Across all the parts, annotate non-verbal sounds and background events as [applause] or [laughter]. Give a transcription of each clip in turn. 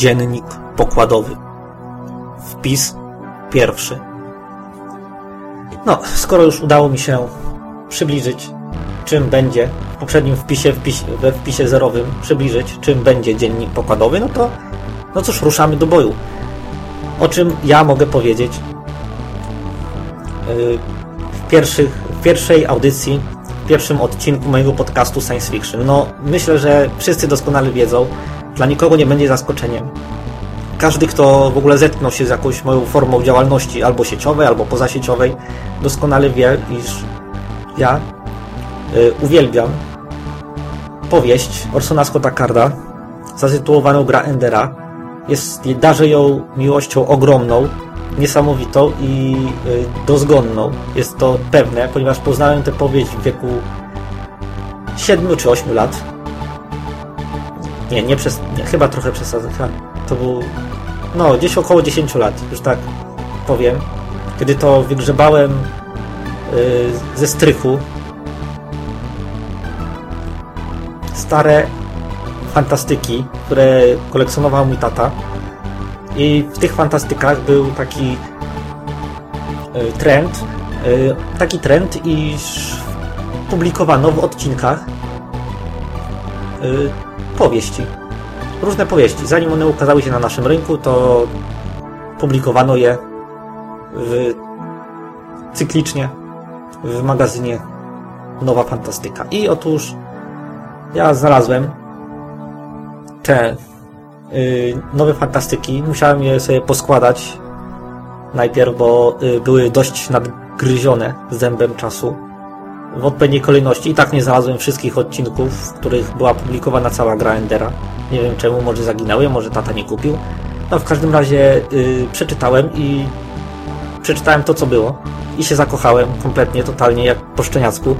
dziennik pokładowy. Wpis pierwszy. No, skoro już udało mi się przybliżyć, czym będzie w poprzednim wpisie, we wpisie zerowym, przybliżyć, czym będzie dziennik pokładowy, no to, no cóż, ruszamy do boju. O czym ja mogę powiedzieć yy, w, pierwszych, w pierwszej audycji, w pierwszym odcinku mojego podcastu Science Fiction. No, myślę, że wszyscy doskonale wiedzą, dla nikogo nie będzie zaskoczeniem. Każdy, kto w ogóle zetknął się z jakąś moją formą działalności, albo sieciowej, albo pozasieciowej, doskonale wie, iż ja y, uwielbiam powieść Orsona Scotta Carda zatytułowaną Gra Endera. Jest, darzę ją miłością ogromną, niesamowitą i y, dozgonną. Jest to pewne, ponieważ poznałem tę powieść w wieku 7 czy 8 lat. Nie, nie przez, nie, chyba trochę przesadzę. To był, no, gdzieś około 10 lat, już tak powiem. Kiedy to wygrzebałem y, ze strychu stare fantastyki, które kolekcjonował mój tata. I w tych fantastykach był taki y, trend, y, taki trend, iż publikowano w odcinkach y, powieści. Różne powieści. Zanim one ukazały się na naszym rynku, to publikowano je w, cyklicznie w magazynie Nowa Fantastyka. I otóż ja znalazłem te y, nowe fantastyki. Musiałem je sobie poskładać najpierw, bo y, były dość nadgryzione zębem czasu w odpowiedniej kolejności. I tak nie znalazłem wszystkich odcinków, w których była publikowana cała gra Endera. Nie wiem czemu, może zaginęły, może tata nie kupił. No w każdym razie y, przeczytałem i przeczytałem to, co było. I się zakochałem kompletnie, totalnie, jak po szczeniacku.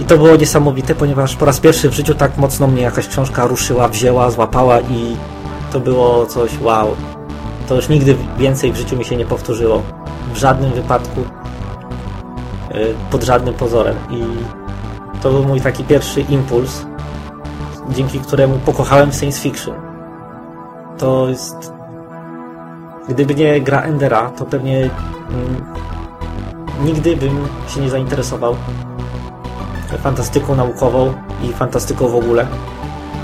I to było niesamowite, ponieważ po raz pierwszy w życiu tak mocno mnie jakaś książka ruszyła, wzięła, złapała i to było coś wow. To już nigdy więcej w życiu mi się nie powtórzyło. W żadnym wypadku. Y, pod żadnym pozorem. I to był mój taki pierwszy impuls, dzięki któremu pokochałem science fiction. To jest... Gdyby nie gra Endera, to pewnie mm, nigdy bym się nie zainteresował fantastyką naukową i fantastyką w ogóle.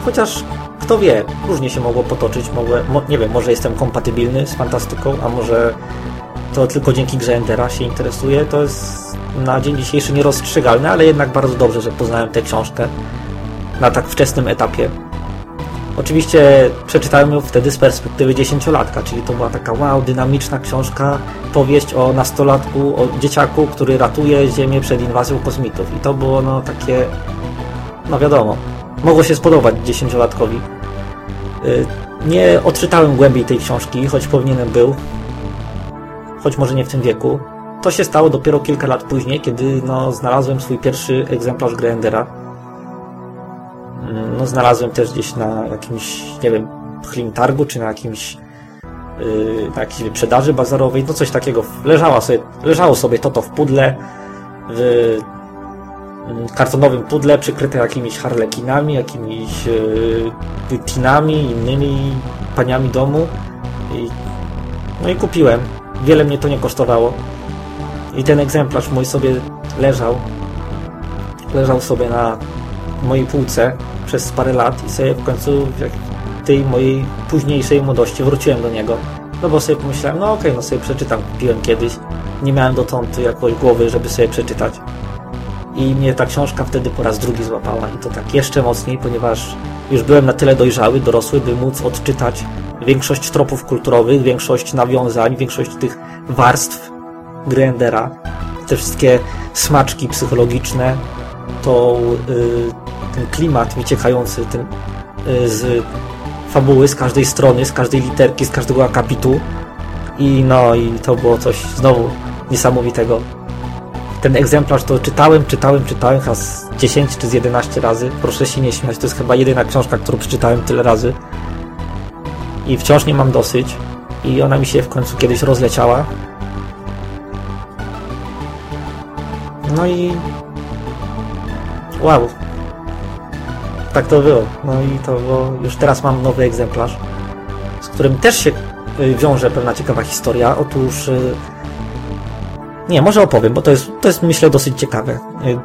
Chociaż kto wie, różnie się mogło potoczyć. Mogę, mo, nie wiem, może jestem kompatybilny z fantastyką, a może to tylko dzięki grze Endera się interesuje. To jest na dzień dzisiejszy nierozstrzygalne, ale jednak bardzo dobrze, że poznałem tę książkę na tak wczesnym etapie. Oczywiście przeczytałem ją wtedy z perspektywy dziesięciolatka, czyli to była taka wow, dynamiczna książka, powieść o nastolatku, o dzieciaku, który ratuje Ziemię przed inwazją kosmitów. I to było no takie, no wiadomo, mogło się spodobać dziesięciolatkowi. Y, nie odczytałem głębiej tej książki, choć powinienem był, choć może nie w tym wieku. To się stało dopiero kilka lat później, kiedy no, znalazłem swój pierwszy egzemplarz Grendera no, znalazłem też gdzieś na jakimś, nie wiem, targu, czy na jakimś yy, na jakiejś wyprzedaży bazarowej, no coś takiego. Leżało sobie, leżało sobie to to w pudle, w mm, kartonowym pudle przykryte jakimiś harlekinami, jakimiś yy, tinami, innymi paniami domu. I, no i kupiłem. Wiele mnie to nie kosztowało. I ten egzemplarz mój sobie leżał. Leżał sobie na mojej półce przez parę lat i sobie w końcu w tej mojej późniejszej młodości wróciłem do niego. No bo sobie pomyślałem, no okej, okay, no sobie przeczytam, kupiłem kiedyś. Nie miałem dotąd jakoś głowy, żeby sobie przeczytać. I mnie ta książka wtedy po raz drugi złapała i to tak jeszcze mocniej, ponieważ już byłem na tyle dojrzały, dorosły, by móc odczytać większość tropów kulturowych, większość nawiązań, większość tych warstw Grendera, te wszystkie smaczki psychologiczne, tą yy, ten klimat wyciekający ten, y, z fabuły, z każdej strony, z każdej literki, z każdego akapitu. I no, i to było coś znowu niesamowitego. Ten egzemplarz to czytałem, czytałem, czytałem chyba z 10 czy z 11 razy. Proszę się nie śmiać, to jest chyba jedyna książka, którą przeczytałem tyle razy. I wciąż nie mam dosyć. I ona mi się w końcu kiedyś rozleciała. No i... Wow, tak to było. No i to było, już teraz mam nowy egzemplarz. którym też się y, wiąże pewna ciekawa historia. Otóż y, nie, może opowiem, bo to jest, to jest myślę dosyć ciekawe. Y,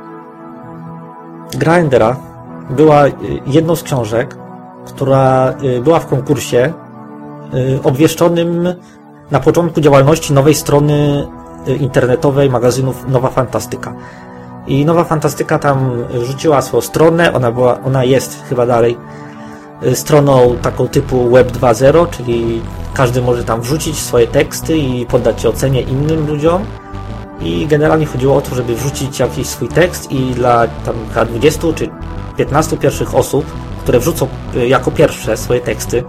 Gra Endera była jedną z książek, która była w konkursie obwieszczonym na początku działalności nowej strony internetowej magazynów Nowa Fantastyka. I Nowa Fantastyka tam rzuciła swoją stronę, ona była, ona jest chyba dalej y, stroną taką typu Web 2.0, czyli każdy może tam wrzucić swoje teksty i poddać je ocenie innym ludziom. I generalnie chodziło o to, żeby wrzucić jakiś swój tekst i dla tam 20 czy 15 pierwszych osób, które wrzucą y, jako pierwsze swoje teksty,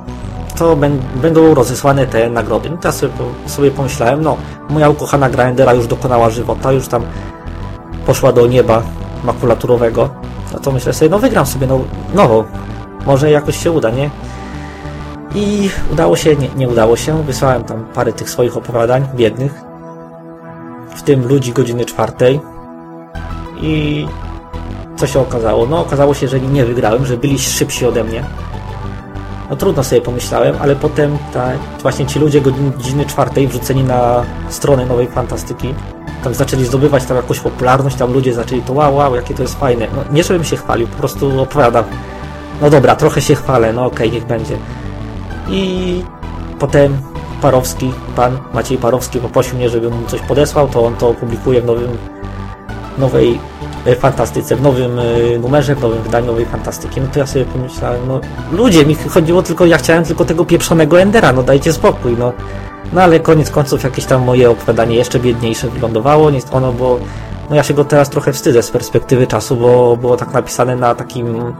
to będą rozesłane te nagrody. No teraz sobie, sobie pomyślałem, no, moja ukochana Grindera już dokonała żywota, już tam poszła do nieba makulaturowego, no to myślę sobie, no wygram sobie no, nową. Może jakoś się uda, nie? I udało się, nie, nie udało się. Wysłałem tam parę tych swoich opowiadań, biednych. W tym ludzi godziny czwartej. I co się okazało? No okazało się, że nie wygrałem, że byli szybsi ode mnie. No trudno sobie pomyślałem, ale potem ta, właśnie ci ludzie godziny czwartej wrzuceni na stronę Nowej Fantastyki tam zaczęli zdobywać tam jakąś popularność, tam ludzie zaczęli to wow, wow, jakie to jest fajne. No, nie żebym się chwalił, po prostu opowiadam. No dobra, trochę się chwalę, no okej, okay, niech będzie. I potem Parowski, pan Maciej Parowski poprosił mnie, żebym mu coś podesłał, to on to opublikuje w nowym, nowej fantastyce, w nowym e, numerze, w nowym wydaniu nowej fantastyki. No to ja sobie pomyślałem, no ludzie, mi chodziło tylko, ja chciałem tylko tego pieprzonego Endera, no dajcie spokój, no. No ale koniec końców jakieś tam moje opowiadanie jeszcze biedniejsze wylądowało. Nie ono, bo no ja się go teraz trochę wstydzę z perspektywy czasu, bo było tak napisane na takim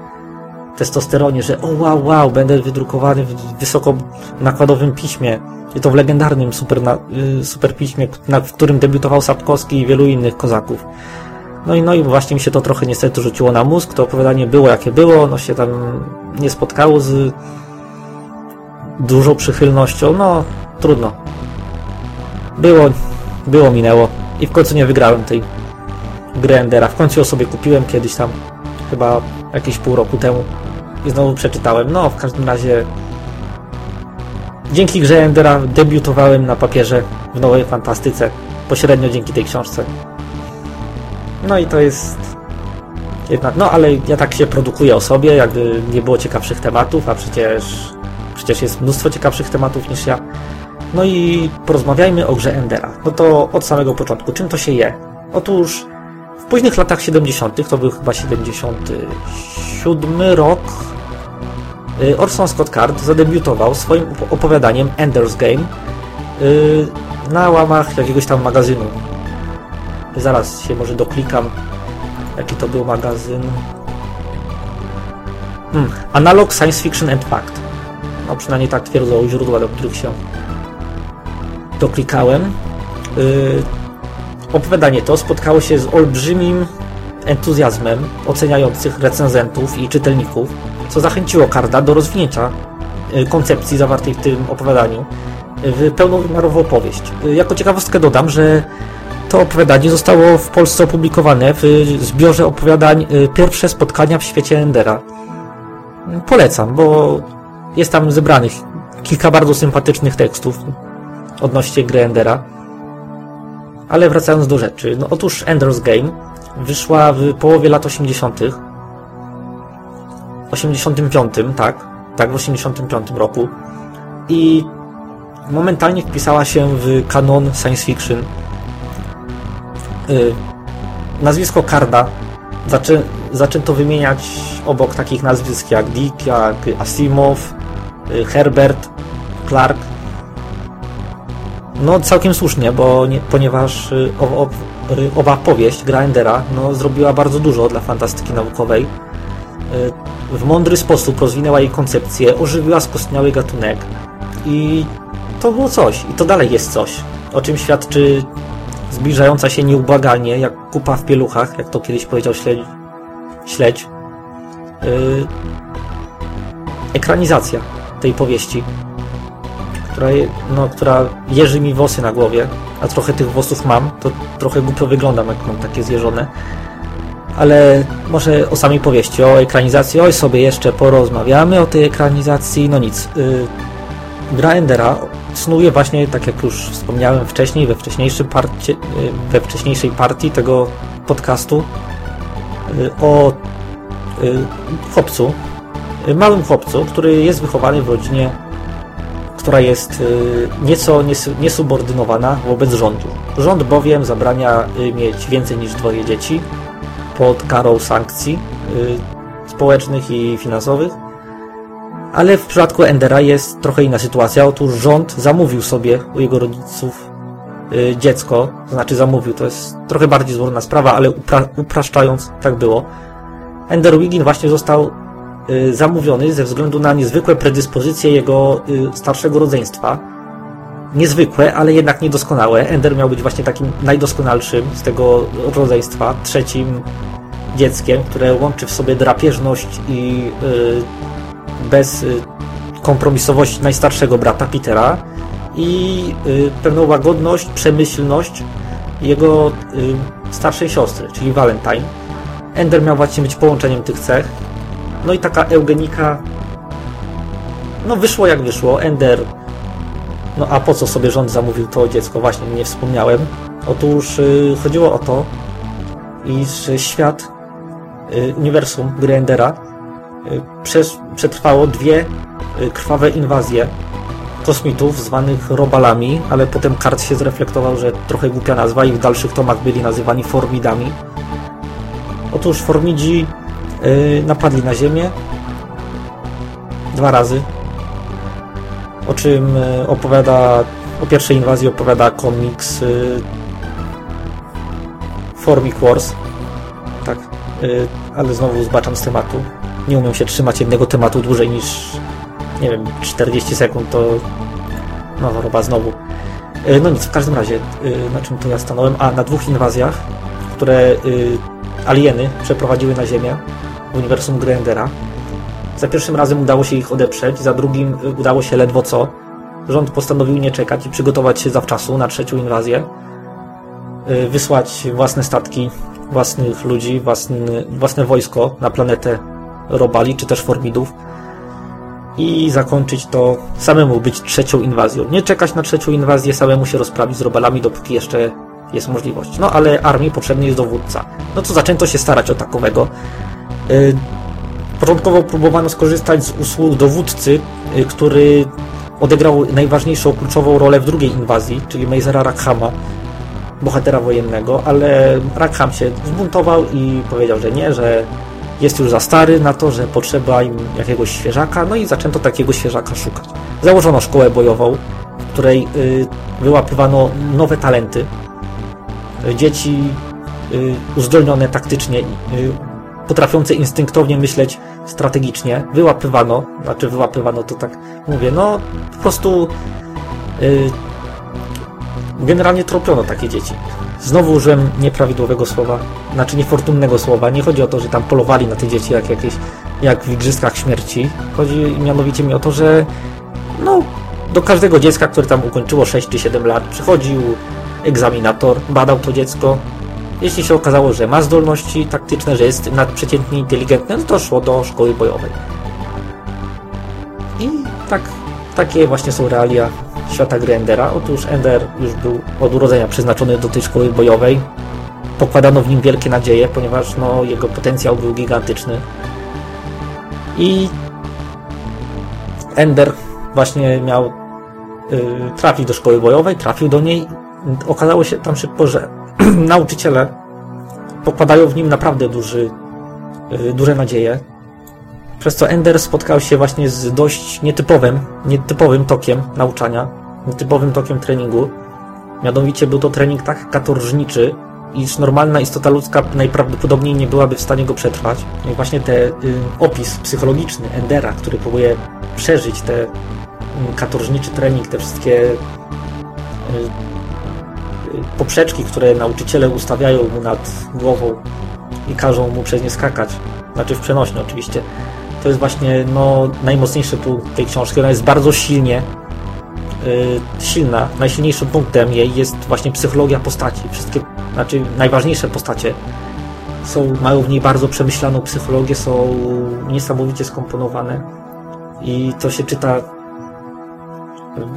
testosteronie, że o wow, wow, będę wydrukowany w wysoko nakładowym piśmie. I to w legendarnym super, na, y, super piśmie, na, w którym debiutował Sapkowski i wielu innych kozaków. No i, no i właśnie mi się to trochę niestety rzuciło na mózg. To opowiadanie było jakie było, no się tam nie spotkało z dużą przychylnością. No, trudno. Było, było, minęło. I w końcu nie wygrałem tej gry Endera. W końcu ją sobie kupiłem kiedyś tam, chyba jakieś pół roku temu. I znowu przeczytałem. No, w każdym razie dzięki grze Endera debiutowałem na papierze w Nowej Fantastyce. Pośrednio dzięki tej książce. No i to jest jednak, no ale ja tak się produkuję o sobie, jakby nie było ciekawszych tematów, a przecież przecież jest mnóstwo ciekawszych tematów niż ja. No i porozmawiajmy o grze Endera. No to od samego początku. Czym to się je? Otóż w późnych latach 70., to był chyba 77 rok, y, Orson Scott Card zadebiutował swoim opowiadaniem Ender's Game y, na łamach jakiegoś tam magazynu. Zaraz się może doklikam, jaki to był magazyn. Hmm. Analog Science Fiction and Fact. No przynajmniej tak twierdzą źródła, do których się doklikałem. Yy, opowiadanie to spotkało się z olbrzymim entuzjazmem oceniających recenzentów i czytelników, co zachęciło Karda do rozwinięcia yy, koncepcji zawartej w tym opowiadaniu w pełnowymiarową opowieść. Yy, jako ciekawostkę dodam, że to opowiadanie zostało w Polsce opublikowane w zbiorze opowiadań yy, Pierwsze spotkania w świecie Endera. Polecam, bo jest tam zebranych kilka bardzo sympatycznych tekstów odnośnie gry Endera. Ale wracając do rzeczy, no otóż Ender's Game wyszła w połowie lat 80. 85, tak, tak, w 85 roku i momentalnie wpisała się w kanon science fiction. Yy, nazwisko Karda zaczę, zaczęto wymieniać obok takich nazwisk jak Dick, jak Asimov, yy, Herbert, Clark, no całkiem słusznie, bo nie, ponieważ y, y, owa powieść Grindera no, zrobiła bardzo dużo dla fantastyki naukowej. Y, w mądry sposób rozwinęła jej koncepcję, ożywiła skostniały gatunek i to było coś. I to dalej jest coś, o czym świadczy zbliżająca się nieubłagalnie, jak kupa w pieluchach, jak to kiedyś powiedział śledź, śledź yy, ekranizacja tej powieści która, no, która jeży mi włosy na głowie, a trochę tych włosów mam, to trochę głupio wyglądam, jak mam takie zjeżone. Ale może o samej powieści, o ekranizacji, oj sobie jeszcze porozmawiamy o tej ekranizacji, no nic. Yy, gra Endera snuje właśnie, tak jak już wspomniałem wcześniej, we, wcześniejszej partii, we wcześniejszej partii tego podcastu o chłopcu, małym chłopcu, który jest wychowany w rodzinie, która jest nieco niesubordynowana wobec rządu. Rząd bowiem zabrania mieć więcej niż dwoje dzieci pod karą sankcji społecznych i finansowych ale w przypadku Endera jest trochę inna sytuacja. Otóż rząd zamówił sobie u jego rodziców y, dziecko, to znaczy zamówił, to jest trochę bardziej złożona sprawa, ale upra upraszczając, tak było. Ender Wiggin właśnie został y, zamówiony ze względu na niezwykłe predyspozycje jego y, starszego rodzeństwa. Niezwykłe, ale jednak niedoskonałe. Ender miał być właśnie takim najdoskonalszym z tego rodzeństwa, trzecim dzieckiem, które łączy w sobie drapieżność i bez y, kompromisowości najstarszego brata Petera i y, pewną łagodność, przemyślność jego y, starszej siostry, czyli Valentine. Ender miał właśnie być połączeniem tych cech. No i taka eugenika no wyszło jak wyszło. Ender no a po co sobie rząd zamówił to dziecko? Właśnie nie wspomniałem. Otóż chodziło o to, iż świat uniwersum gry Endera przetrwało dwie y, krwawe inwazje kosmitów zwanych robalami, ale potem Kart się zreflektował, że trochę głupia nazwa i w dalszych tomach byli nazywani formidami. Otóż formidzi y, napadli na Ziemię dwa razy, o czym opowiada, o pierwszej inwazji opowiada komiks Formic Wars. Tak, ale znowu zbaczam z tematu nie umiem się trzymać jednego tematu dłużej niż, nie wiem, 40 sekund, to no choroba znowu. E, no nic, w każdym razie, e, na czym to ja stanąłem? A, na dwóch inwazjach, które e, alieny przeprowadziły na Ziemię w uniwersum Grendera. Za pierwszym razem udało się ich odeprzeć, za drugim udało się ledwo co. Rząd postanowił nie czekać i przygotować się zawczasu na trzecią inwazję. Wysłać własne statki, własnych ludzi, własny, własne wojsko na planetę robali, czy też formidów i zakończyć to samemu być trzecią inwazją. Nie czekać na trzecią inwazję, samemu się rozprawić z robalami, dopóki jeszcze jest możliwość. No ale armii potrzebny jest dowódca. No to zaczęto się starać o takowego. Yy, początkowo próbowano skorzystać z usług dowódcy, yy, który odegrał najważniejszą, kluczową rolę w drugiej inwazji, czyli Meizera Rakhama, bohatera wojennego, ale Rakham się zbuntował i powiedział, że nie, że jest już za stary na to, że potrzeba im jakiegoś świeżaka, no i zaczęto takiego świeżaka szukać. Założono szkołę bojową, w której y, wyłapywano nowe talenty. Dzieci y, uzdolnione taktycznie, y, potrafiące instynktownie myśleć strategicznie, wyłapywano, znaczy wyłapywano to tak mówię, no po prostu generalnie tropiono takie dzieci. Znowu użyłem nieprawidłowego słowa, znaczy niefortunnego słowa. Nie chodzi o to, że tam polowali na te dzieci jak jakieś, jak w Igrzyskach Śmierci. Chodzi mianowicie mi o to, że no, do każdego dziecka, które tam ukończyło 6 czy 7 lat, przychodził egzaminator, badał to dziecko. Jeśli się okazało, że ma zdolności taktyczne, że jest nadprzeciętnie inteligentne, no to szło do szkoły bojowej. I tak, takie właśnie są realia świata gry Endera. Otóż Ender już był od urodzenia przeznaczony do tej szkoły bojowej. Pokładano w nim wielkie nadzieje, ponieważ no, jego potencjał był gigantyczny. I Ender właśnie miał y, trafić do szkoły bojowej, trafił do niej. Okazało się tam szybko, że [clears throat] nauczyciele pokładają w nim naprawdę duży, y, duże nadzieje. Przez co Ender spotkał się właśnie z dość nietypowym, nietypowym tokiem nauczania typowym tokiem treningu. Mianowicie był to trening tak katorżniczy, iż normalna istota ludzka najprawdopodobniej nie byłaby w stanie go przetrwać. No I właśnie ten y, opis psychologiczny Endera, który próbuje przeżyć ten y, katorżniczy trening, te wszystkie y, y, poprzeczki, które nauczyciele ustawiają mu nad głową i każą mu przez nie skakać, znaczy w przenośni oczywiście, to jest właśnie no, najmocniejszy punkt tej książki. Ona jest bardzo silnie silna, najsilniejszym punktem jej jest właśnie psychologia postaci. Wszystkie, znaczy najważniejsze postacie są, mają w niej bardzo przemyślaną psychologię, są niesamowicie skomponowane i to się czyta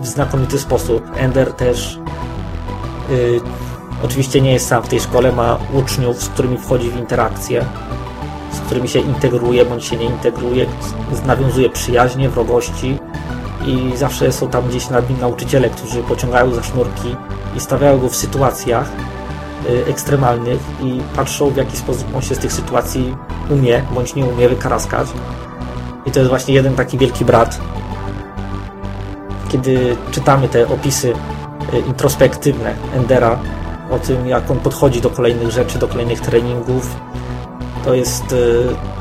w znakomity sposób. Ender też y, oczywiście nie jest sam w tej szkole, ma uczniów, z którymi wchodzi w interakcję, z którymi się integruje bądź się nie integruje, nawiązuje przyjaźnie, wrogości i zawsze są tam gdzieś nad nim nauczyciele, którzy pociągają za sznurki i stawiają go w sytuacjach y, ekstremalnych i patrzą w jaki sposób on się z tych sytuacji umie bądź nie umie wykaraskać. I to jest właśnie jeden taki wielki brat. Kiedy czytamy te opisy y, introspektywne Endera o tym, jak on podchodzi do kolejnych rzeczy, do kolejnych treningów, to jest y,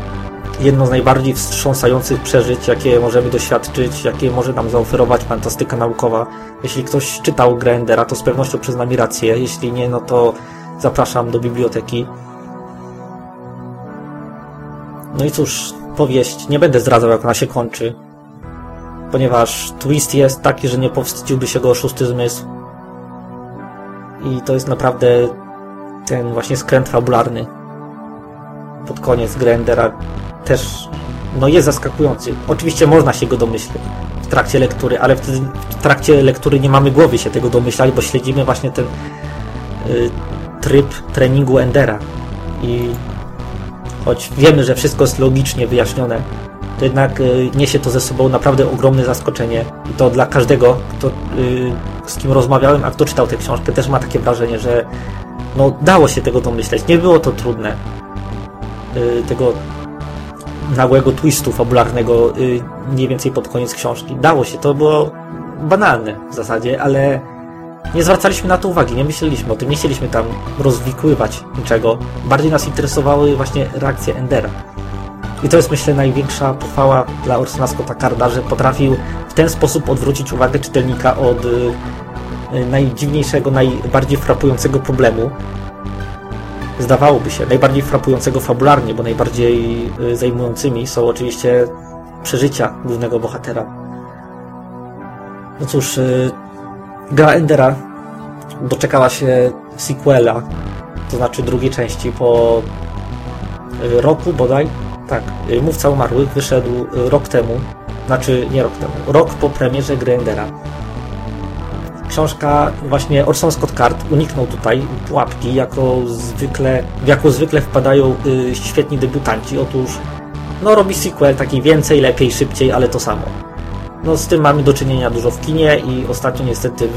jedno z najbardziej wstrząsających przeżyć, jakie możemy doświadczyć, jakie może nam zaoferować fantastyka naukowa. Jeśli ktoś czytał grę Endera, to z pewnością przyzna mi rację. Jeśli nie, no to zapraszam do biblioteki. No i cóż, powieść, nie będę zdradzał jak ona się kończy, ponieważ twist jest taki, że nie powstydziłby się go szósty zmysł. I to jest naprawdę ten właśnie skręt fabularny pod koniec Grendera też no jest zaskakujący. Oczywiście można się go domyśleć w trakcie lektury, ale wtedy w trakcie lektury nie mamy głowy się tego domyślać, bo śledzimy właśnie ten y, tryb treningu Endera. I choć wiemy, że wszystko jest logicznie wyjaśnione, to jednak y, niesie to ze sobą naprawdę ogromne zaskoczenie. I to dla każdego, kto, y, z kim rozmawiałem, a kto czytał tę książkę, też ma takie wrażenie, że no, dało się tego domyśleć. Nie było to trudne. Y, tego nagłego twistu fabularnego y, mniej więcej pod koniec książki. Dało się, to było banalne w zasadzie, ale nie zwracaliśmy na to uwagi, nie myśleliśmy o tym, nie chcieliśmy tam rozwikływać niczego. Bardziej nas interesowały właśnie reakcje Endera. I to jest myślę największa pochwała dla Orsona Scotta Carda, że potrafił w ten sposób odwrócić uwagę czytelnika od y, najdziwniejszego, najbardziej frapującego problemu, zdawałoby się, najbardziej frapującego fabularnie, bo najbardziej y, zajmującymi są oczywiście przeżycia głównego bohatera. No cóż, y, gra Endera doczekała się sequela, to znaczy drugiej części po y, roku bodaj. Tak, Mówca Umarłych wyszedł rok temu, znaczy nie rok temu, rok po premierze gry Endera książka właśnie Orson Scott Card uniknął tutaj pułapki, jako zwykle, w jaką zwykle wpadają y, świetni debiutanci. Otóż no robi sequel, taki więcej, lepiej, szybciej, ale to samo. No z tym mamy do czynienia dużo w kinie i ostatnio niestety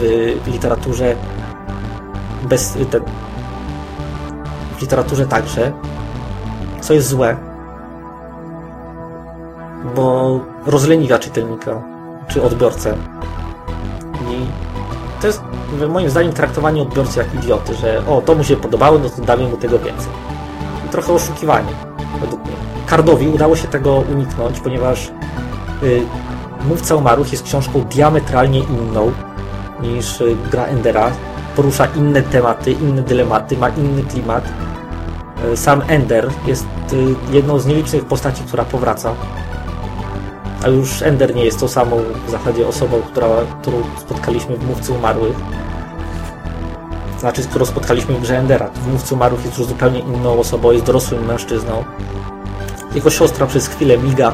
w literaturze bez ten, w literaturze także, co jest złe, bo rozleniwia czytelnika czy odbiorcę moim zdaniem traktowanie odbiorcy jak idioty, że o, to mu się podobało, no to damy mu tego więcej. I trochę oszukiwanie, według mnie. Kardowi udało się tego uniknąć, ponieważ y, Mówca Umarłych jest książką diametralnie inną niż y, gra Endera. Porusza inne tematy, inne dylematy, ma inny klimat. Y, sam Ender jest y, jedną z nielicznych postaci, która powraca a już Ender nie jest tą samą w zasadzie osobą, która, którą spotkaliśmy w Mówcy Umarłych. Znaczy, którą spotkaliśmy w grze Endera. W Mówcy Umarłych jest już zupełnie inną osobą, jest dorosłym mężczyzną. Jego siostra przez chwilę miga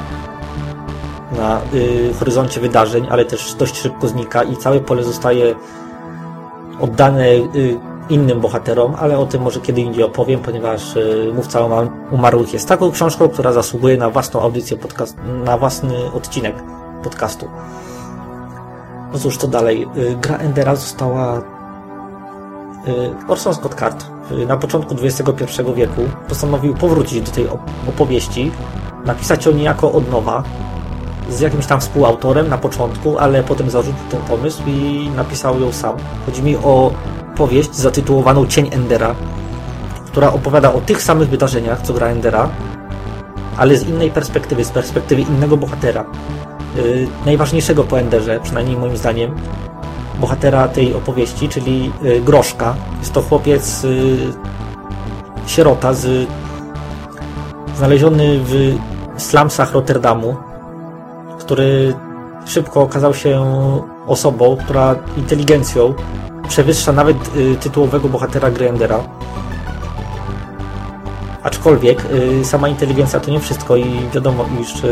na y, horyzoncie wydarzeń, ale też dość szybko znika i całe pole zostaje oddane y, innym bohaterom, ale o tym może kiedy indziej opowiem, ponieważ y, Mówca Umarłych jest taką książką, która zasługuje na własną audycję, podcast, na własny odcinek podcastu. No cóż, to dalej. Y, gra Endera została... Y, Orson Scott Card na początku XXI wieku postanowił powrócić do tej opowieści, napisać ją niejako od nowa, z jakimś tam współautorem na początku, ale potem zarzucił ten pomysł i napisał ją sam. Chodzi mi o powieść zatytułowaną Cień Endera, która opowiada o tych samych wydarzeniach, co gra Endera, ale z innej perspektywy, z perspektywy innego bohatera. Yy, najważniejszego po Enderze, przynajmniej moim zdaniem, bohatera tej opowieści, czyli yy, Groszka. Jest to chłopiec yy, sierota z znaleziony w slumsach Rotterdamu, który szybko okazał się osobą, która inteligencją przewyższa nawet y, tytułowego bohatera Grandera. Aczkolwiek y, sama inteligencja to nie wszystko i wiadomo, iż y,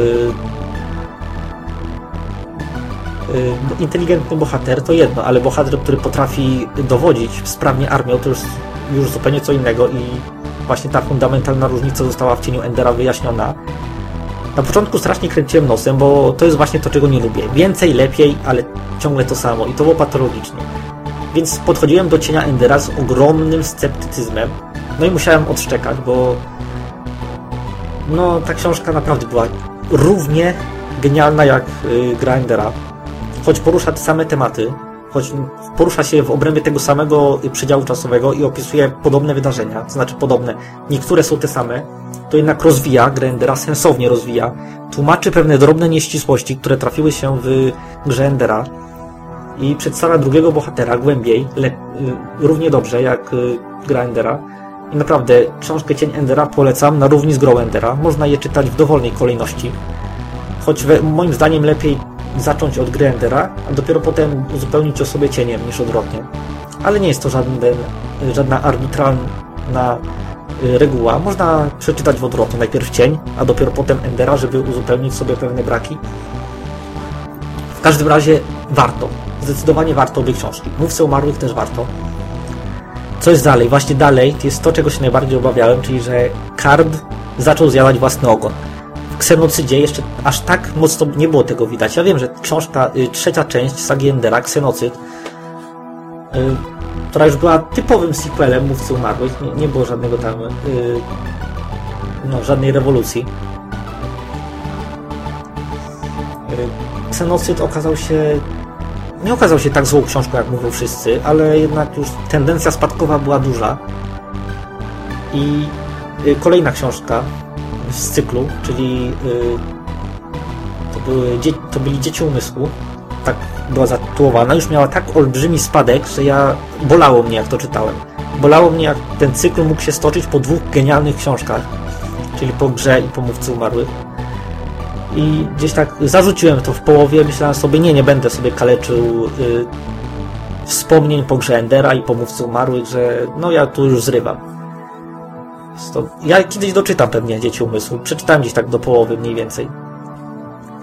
y, inteligentny bohater to jedno, ale bohater, który potrafi dowodzić sprawnie armią, to już, już zupełnie co innego i właśnie ta fundamentalna różnica została w cieniu Endera wyjaśniona. Na początku strasznie kręciłem nosem, bo to jest właśnie to, czego nie lubię. Więcej, lepiej, ale ciągle to samo i to było patologicznie. Więc podchodziłem do cienia Endera z ogromnym sceptycyzmem, no i musiałem odszczekać, bo no ta książka naprawdę była równie genialna jak yy, gra Endera. Choć porusza te same tematy, choć porusza się w obrębie tego samego przedziału czasowego i opisuje podobne wydarzenia, to znaczy podobne, niektóre są te same, to jednak rozwija grę Endera, sensownie rozwija, tłumaczy pewne drobne nieścisłości, które trafiły się w grze Endera i przedstawia drugiego bohatera głębiej, le, y, równie dobrze jak y, gra Endera. I naprawdę, książkę Cień Endera polecam na równi z grą Endera. Można je czytać w dowolnej kolejności. Choć we, moim zdaniem lepiej zacząć od gry Endera, a dopiero potem uzupełnić o sobie cieniem niż odwrotnie. Ale nie jest to żaden, żadna arbitralna y, reguła. Można przeczytać w odwrotnie. Najpierw cień, a dopiero potem Endera, żeby uzupełnić sobie pewne braki. W każdym razie warto. Zdecydowanie warto obie książki. Mówce umarłych też warto. Co jest dalej? Właśnie dalej jest to, czego się najbardziej obawiałem, czyli że Kard zaczął zjadać własny ogon. W Ksenocydzie jeszcze aż tak mocno nie było tego widać. Ja wiem, że książka, y, trzecia część sagi Endera, Ksenocyd, y, która już była typowym sequelem Mówcy Umarłych, nie, nie było żadnego tam, y, no, żadnej rewolucji. Y, Ksenocyd okazał się nie okazał się tak złą książką, jak mówią wszyscy, ale jednak już tendencja spadkowa była duża. I y, kolejna książka z cyklu, czyli y, to, były, to byli Dzieci Umysłu, tak była zatytułowana, już miała tak olbrzymi spadek, że ja bolało mnie, jak to czytałem. Bolało mnie, jak ten cykl mógł się stoczyć po dwóch genialnych książkach, czyli po grze i po Mówcy Umarłych i gdzieś tak zarzuciłem to w połowie, myślałem sobie, nie, nie będę sobie kaleczył y, wspomnień po grze Endera i pomówcy umarłych, że no ja tu już zrywam. To, ja kiedyś doczytam pewnie Dzieci Umysłu, przeczytałem gdzieś tak do połowy mniej więcej.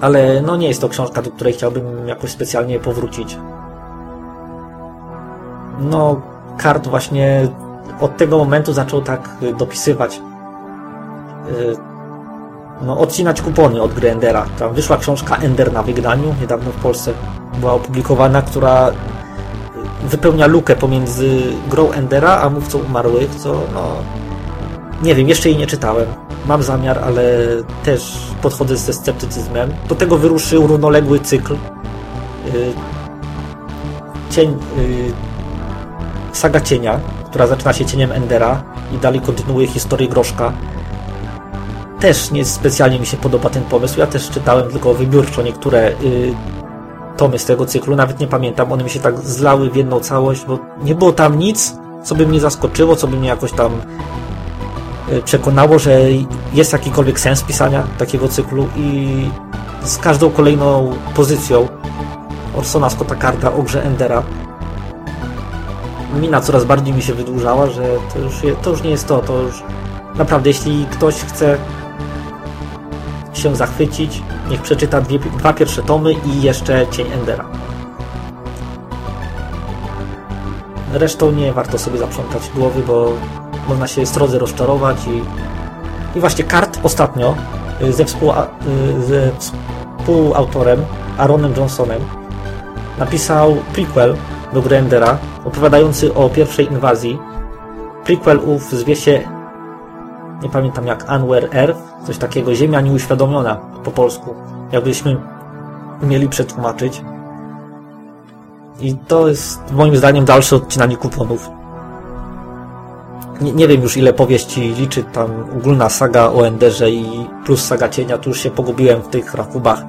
Ale no nie jest to książka, do której chciałbym jakoś specjalnie powrócić. No, kart właśnie od tego momentu zaczął tak dopisywać y, no, odcinać kupony od gry Endera. Tam wyszła książka Ender na wydaniu, niedawno w Polsce była opublikowana, która wypełnia lukę pomiędzy grą Endera a Mówcą Umarłych, co no... Nie wiem, jeszcze jej nie czytałem. Mam zamiar, ale też podchodzę ze sceptycyzmem. Do tego wyruszył równoległy cykl. Yy, cień... Yy, saga Cienia, która zaczyna się cieniem Endera i dalej kontynuuje historię Groszka też nie specjalnie mi się podoba ten pomysł. Ja też czytałem tylko wybiórczo niektóre y, tomy z tego cyklu, nawet nie pamiętam. One mi się tak zlały w jedną całość, bo nie było tam nic, co by mnie zaskoczyło, co by mnie jakoś tam y, przekonało, że jest jakikolwiek sens pisania takiego cyklu i z każdą kolejną pozycją Orsona Scotta Carda o grze Endera mina coraz bardziej mi się wydłużała, że to już, to już nie jest to, to już naprawdę jeśli ktoś chce się zachwycić, niech przeczyta dwie, dwa pierwsze tomy i jeszcze Cień Endera. Resztą nie warto sobie zaprzątać głowy, bo można się strodze rozczarować i, i właśnie kart ostatnio y, ze, współ, y, ze współautorem Aaronem Johnsonem napisał prequel do gry Endera opowiadający o pierwszej inwazji. Prequel ów zwie się nie pamiętam jak Unware Earth, coś takiego, Ziemia nieuświadomiona po polsku, jakbyśmy mieli przetłumaczyć. I to jest moim zdaniem dalsze odcinanie kuponów. Nie, nie wiem już ile powieści liczy tam ogólna saga o Enderze i plus saga cienia, tu już się pogubiłem w tych rachubach.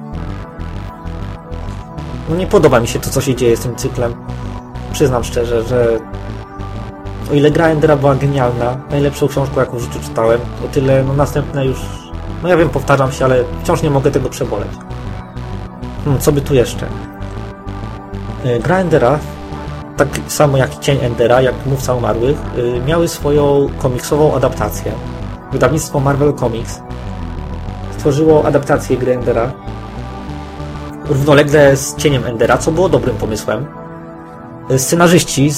No nie podoba mi się to, co się dzieje z tym cyklem. Przyznam szczerze, że o ile gra Endera była genialna, najlepszą książką, jaką w życiu czytałem, o tyle no, następne już... No ja wiem, powtarzam się, ale wciąż nie mogę tego przeboleć. Hmm, co by tu jeszcze? E, gra Endera, tak samo jak Cień Endera, jak Mówca Umarłych, e, miały swoją komiksową adaptację. Wydawnictwo Marvel Comics stworzyło adaptację gry Endera, równolegle z Cieniem Endera, co było dobrym pomysłem. Scenarzyści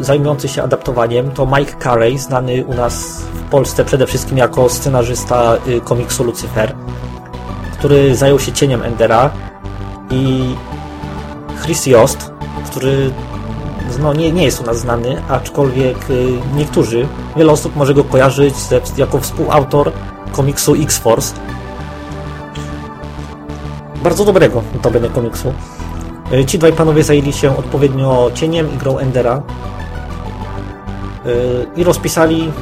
zajmujący się adaptowaniem to Mike Carey, znany u nas w Polsce przede wszystkim jako scenarzysta y, komiksu Lucifer, który zajął się Cieniem Endera i Chris Yost, który no, nie, nie jest u nas znany, aczkolwiek y, niektórzy, wiele osób może go kojarzyć jako współautor komiksu X-Force. Bardzo dobrego, notabene komiksu. Y, ci dwaj panowie zajęli się odpowiednio cieniem i grą Endera y, i rozpisali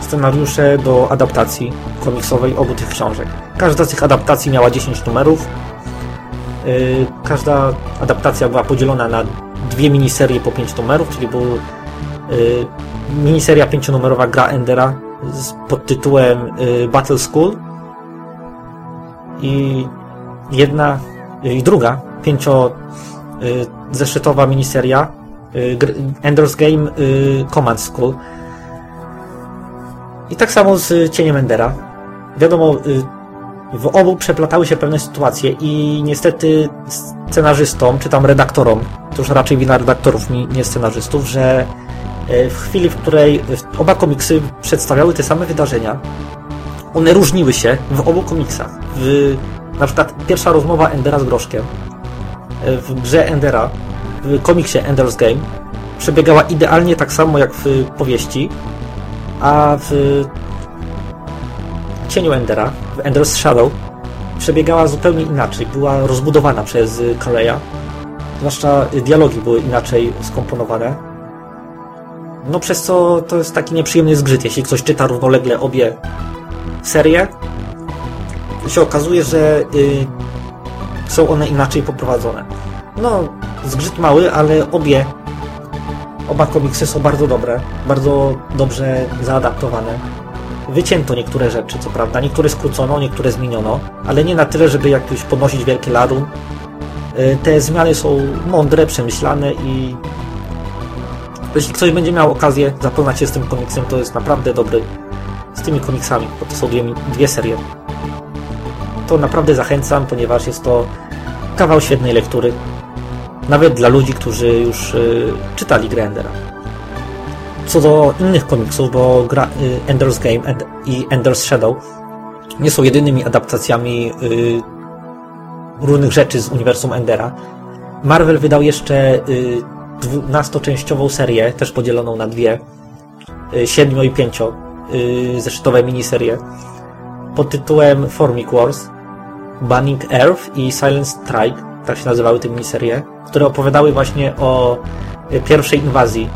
scenariusze do adaptacji komiksowej obu tych książek. Każda z tych adaptacji miała 10 numerów. Każda adaptacja była podzielona na dwie miniserie po 5 numerów, czyli był miniseria pięcionumerowa gra Endera pod tytułem Battle School i jedna i druga pięcio y, zeszytowa miniseria y, Ender's Game y, Command School i tak samo z Cieniem Endera. Wiadomo, w obu przeplatały się pewne sytuacje i niestety scenarzystom, czy tam redaktorom, to już raczej wina redaktorów, nie scenarzystów, że w chwili, w której oba komiksy przedstawiały te same wydarzenia, one różniły się w obu komiksach. W, na przykład pierwsza rozmowa Endera z Groszkiem w grze Endera, w komiksie Ender's Game przebiegała idealnie tak samo jak w powieści, a w cieniu Endera, w Ender's Shadow, przebiegała zupełnie inaczej. Była rozbudowana przez Kareya. Zwłaszcza dialogi były inaczej skomponowane. No przez co to jest taki nieprzyjemny zgrzyt. Jeśli ktoś czyta równolegle obie serie, to się okazuje, że y, są one inaczej poprowadzone. No, zgrzyt mały, ale obie oba komiksy są bardzo dobre, bardzo dobrze zaadaptowane. Wycięto niektóre rzeczy, co prawda, niektóre skrócono, niektóre zmieniono, ale nie na tyle, żeby jakoś podnosić wielkie larum. Y, te zmiany są mądre, przemyślane i jeśli ktoś będzie miał okazję zapoznać się z tym komiksem, to jest naprawdę dobry z tymi komiksami, bo to są dwie, dwie serie. To naprawdę zachęcam, ponieważ jest to kawał świetnej lektury. Nawet dla ludzi, którzy już y, czytali Grandera co do innych komiksów, bo gra, y, Ender's Game i Ender's Shadow nie są jedynymi adaptacjami y, różnych rzeczy z uniwersum Endera. Marvel wydał jeszcze y, 12-częściową serię, też podzieloną na dwie, y, 7 i 5 y, zeszytowe miniserie pod tytułem Formic Wars, Banning Earth i Silent Strike, tak się nazywały te miniserie, które opowiadały właśnie o y, pierwszej inwazji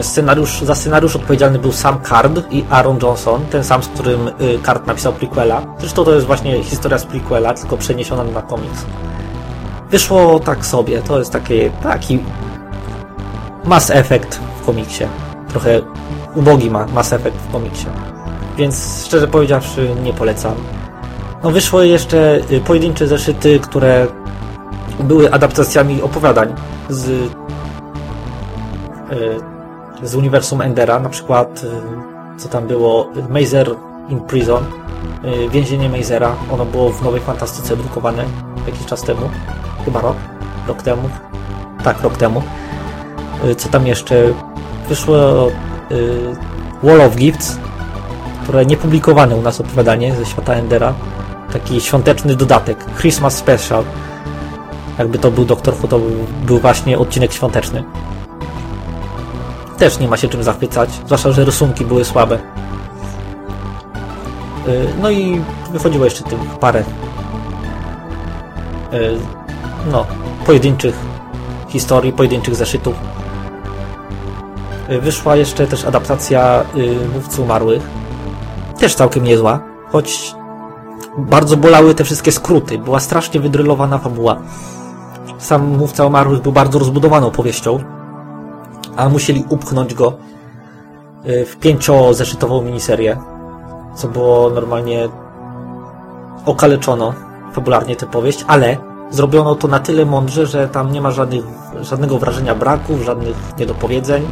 Scenariusz, za scenariusz odpowiedzialny był Sam Card i Aaron Johnson, ten sam, z którym y, Card napisał prequela. Zresztą to jest właśnie historia z prequela, tylko przeniesiona na komiks. Wyszło tak sobie, to jest taki, taki Mass Effect w komiksie. Trochę ubogi ma Mass Effect w komiksie. Więc szczerze powiedziawszy nie polecam. No wyszły jeszcze y, pojedyncze zeszyty, które były adaptacjami opowiadań z y, z uniwersum Endera, na przykład y, co tam było, Mazer in Prison, więzienie Mazera, ono było w Nowej Fantastyce drukowane jakiś czas temu, chyba rok, rok temu, tak, rok temu. Co tam jeszcze? Wyszło Wall of Gifts, które nie publikowane u nas opowiadanie ze świata Endera, taki świąteczny dodatek, Christmas Special. Jakby to był Doktor Who, to był właśnie odcinek świąteczny też nie ma się czym zachwycać, zwłaszcza, że rysunki były słabe. Y, no i wychodziło jeszcze tych parę y, no, pojedynczych historii, pojedynczych zeszytów. Y, wyszła jeszcze też adaptacja Mówcy Umarłych. Też całkiem niezła, choć bardzo bolały te wszystkie skróty. Była strasznie wydrylowana fabuła. Sam Mówca Umarłych był bardzo rozbudowaną powieścią, a musieli upchnąć go y, w pięciozeszytową miniserię, co było normalnie okaleczono fabularnie tę powieść, ale zrobiono to na tyle mądrze, że tam nie ma żadnych, żadnego wrażenia braków, żadnych niedopowiedzeń.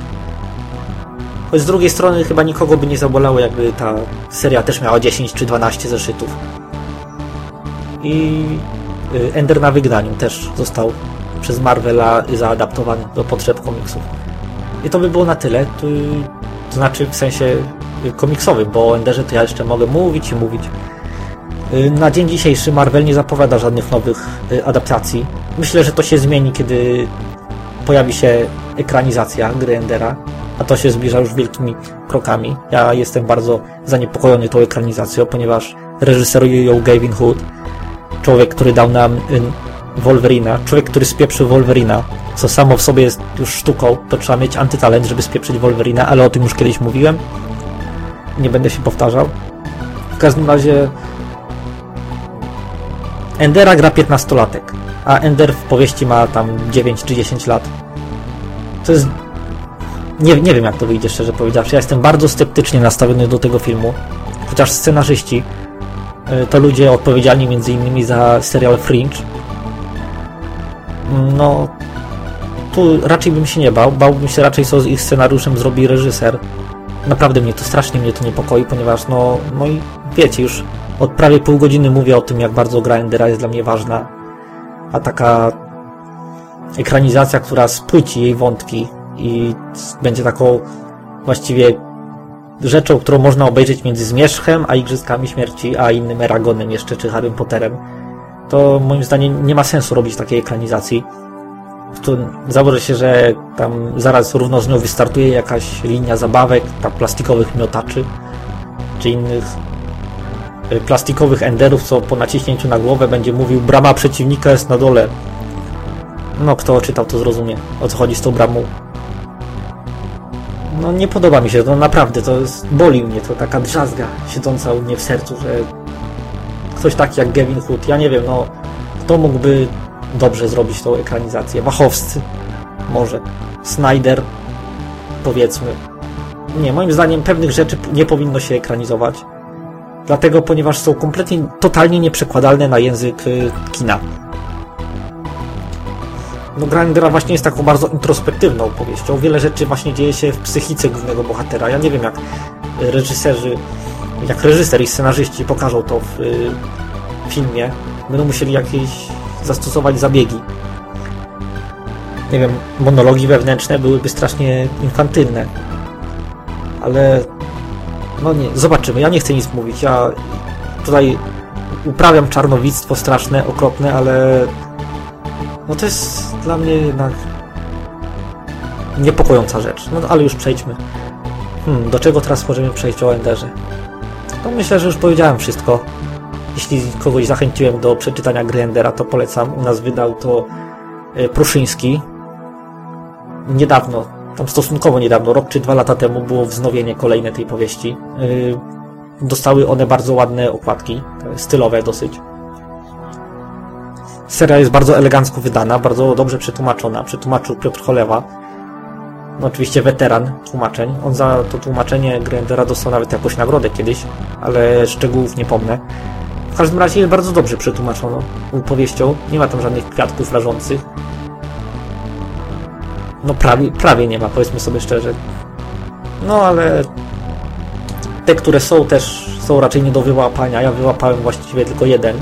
Choć z drugiej strony chyba nikogo by nie zabolało, jakby ta seria też miała 10 czy 12 zeszytów. I Y, Ender na wygnaniu też został przez Marvela zaadaptowany do potrzeb komiksów. I to by było na tyle. To, to znaczy w sensie komiksowym, bo o Enderze to ja jeszcze mogę mówić i mówić. Y, Na dzień dzisiejszy Marvel nie zapowiada żadnych nowych y, adaptacji. Myślę, że to się zmieni, kiedy pojawi się ekranizacja gry Endera, a to się zbliża już wielkimi krokami. Ja jestem bardzo zaniepokojony tą ekranizacją, ponieważ reżyseruje ją Gavin Hood, człowiek, który dał nam y, Wolverina, człowiek, który spieprzył Wolverina, co samo w sobie jest już sztuką, to trzeba mieć antytalent, żeby spieprzyć Wolverina, ale o tym już kiedyś mówiłem. Nie będę się powtarzał. W każdym razie Endera gra 15-latek, a Ender w powieści ma tam 9 czy 10 lat. To jest... Nie, nie wiem jak to wyjdzie, szczerze powiedziawszy. Ja jestem bardzo sceptycznie nastawiony do tego filmu, chociaż scenarzyści to ludzie odpowiedzialni między innymi za serial Fringe. No, tu raczej bym się nie bał. Bałbym się raczej, co z ich scenariuszem zrobi reżyser. Naprawdę mnie to strasznie mnie to niepokoi, ponieważ no, no i wiecie, już od prawie pół godziny mówię o tym, jak bardzo gra Endera jest dla mnie ważna. A taka ekranizacja, która spłyci jej wątki i będzie taką właściwie rzeczą, którą można obejrzeć między Zmierzchem a Igrzyskami Śmierci, a innym Eragonem jeszcze, czy Harrym Potterem, to moim zdaniem nie ma sensu robić takiej ekranizacji. Założę się, że tam zaraz równo z nią wystartuje jakaś linia zabawek, tam plastikowych miotaczy, czy innych y, plastikowych enderów, co po naciśnięciu na głowę będzie mówił brama przeciwnika jest na dole. No, kto czytał, to zrozumie, o co chodzi z tą bramą. No, nie podoba mi się to, naprawdę, to jest, boli mnie to, taka drzazga siedząca u mnie w sercu, że ktoś taki jak Gavin Hood, ja nie wiem, no, kto mógłby dobrze zrobić tą ekranizację? Wachowscy? Może. Snyder? Powiedzmy. Nie, moim zdaniem pewnych rzeczy nie powinno się ekranizować. Dlatego, ponieważ są kompletnie, totalnie nieprzekładalne na język y, kina. No, Grindera właśnie jest taką bardzo introspektywną opowieścią. Wiele rzeczy właśnie dzieje się w psychice głównego bohatera. Ja nie wiem, jak reżyserzy, jak reżyser i scenarzyści pokażą to w y, filmie. Będą musieli jakieś zastosować zabiegi. Nie wiem, monologi wewnętrzne byłyby strasznie infantylne. Ale no nie, zobaczymy. Ja nie chcę nic mówić. Ja tutaj uprawiam czarnowictwo straszne, okropne, ale no to jest dla mnie jednak niepokojąca rzecz. No ale już przejdźmy. Hmm, do czego teraz możemy przejść o Enderze? No myślę, że już powiedziałem wszystko. Jeśli kogoś zachęciłem do przeczytania gry Endera, to polecam. U nas wydał to e, Pruszyński. Niedawno, tam stosunkowo niedawno, rok czy dwa lata temu było wznowienie kolejne tej powieści. E, Dostały one bardzo ładne okładki, e, stylowe dosyć. Seria jest bardzo elegancko wydana, bardzo dobrze przetłumaczona. Przetłumaczył Piotr Cholewa. No, oczywiście weteran tłumaczeń. On za to tłumaczenie gry Endera dostał nawet jakąś nagrodę kiedyś, ale szczegółów nie pomnę. W każdym razie jest bardzo dobrze przetłumaczono powieścią. Nie ma tam żadnych kwiatków rażących. No prawie, prawie nie ma, powiedzmy sobie szczerze. No ale te, które są też są raczej nie do wyłapania. Ja wyłapałem właściwie tylko jeden.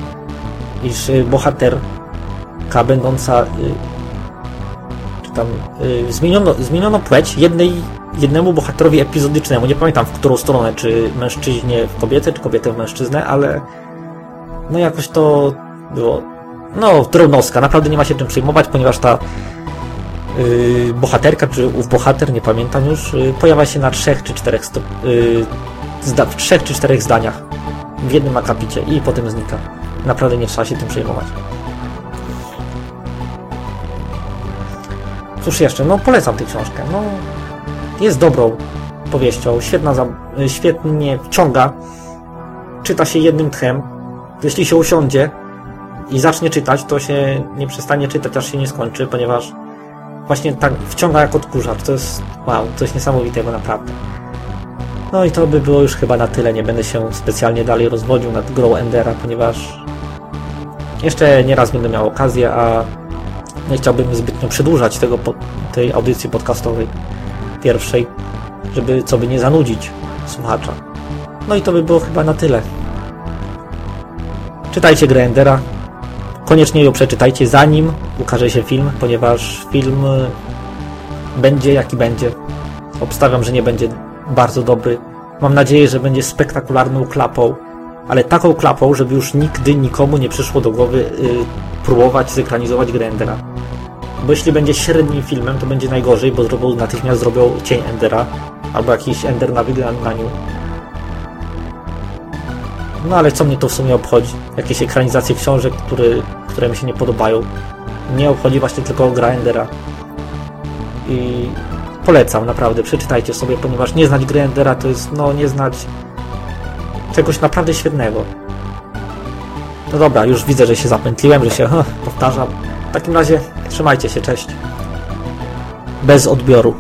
Iż y, bohaterka będąca y, czy tam y, zmieniono, zmieniono płeć jednej, jednemu bohaterowi epizodycznemu. Nie pamiętam w którą stronę, czy mężczyźnie w kobietę, czy kobietę w mężczyznę, ale no jakoś to było no drobnostka, naprawdę nie ma się czym przejmować, ponieważ ta yy, bohaterka, czy ów bohater, nie pamiętam już, yy, pojawia się na trzech czy czterech yy, w trzech czy czterech zdaniach w jednym akapicie i potem znika. Naprawdę nie trzeba się tym przejmować. Cóż jeszcze, no polecam tę książkę. No, jest dobrą powieścią, świetna, świetnie wciąga, czyta się jednym tchem, jeśli się usiądzie i zacznie czytać, to się nie przestanie czytać, aż się nie skończy, ponieważ właśnie tak wciąga jak odkurzacz. To jest wow, coś niesamowitego naprawdę. No i to by było już chyba na tyle. Nie będę się specjalnie dalej rozwodził nad grą Endera, ponieważ jeszcze nieraz będę miał okazję, a nie chciałbym zbytnio przedłużać tego, tej audycji podcastowej pierwszej, żeby co by nie zanudzić słuchacza. No i to by było chyba na tyle. Czytajcie grę Endera, koniecznie ją przeczytajcie zanim ukaże się film, ponieważ film y, będzie jaki będzie. Obstawiam, że nie będzie bardzo dobry. Mam nadzieję, że będzie spektakularną klapą, ale taką klapą, żeby już nigdy nikomu nie przyszło do głowy y, próbować zekranizować grę Endera. Bo jeśli będzie średnim filmem, to będzie najgorzej, bo zrobią, natychmiast zrobią cień Endera, albo jakiś Ender na wyglądaniu. No ale co mnie to w sumie obchodzi? Jakieś ekranizacje książek, które, które mi się nie podobają. Mnie obchodzi właśnie tylko gra Endera. I polecam, naprawdę, przeczytajcie sobie, ponieważ nie znać gry Endera to jest, no, nie znać czegoś naprawdę świetnego. No dobra, już widzę, że się zapętliłem, że się [laughs] powtarzam. W takim razie trzymajcie się, cześć. Bez odbioru.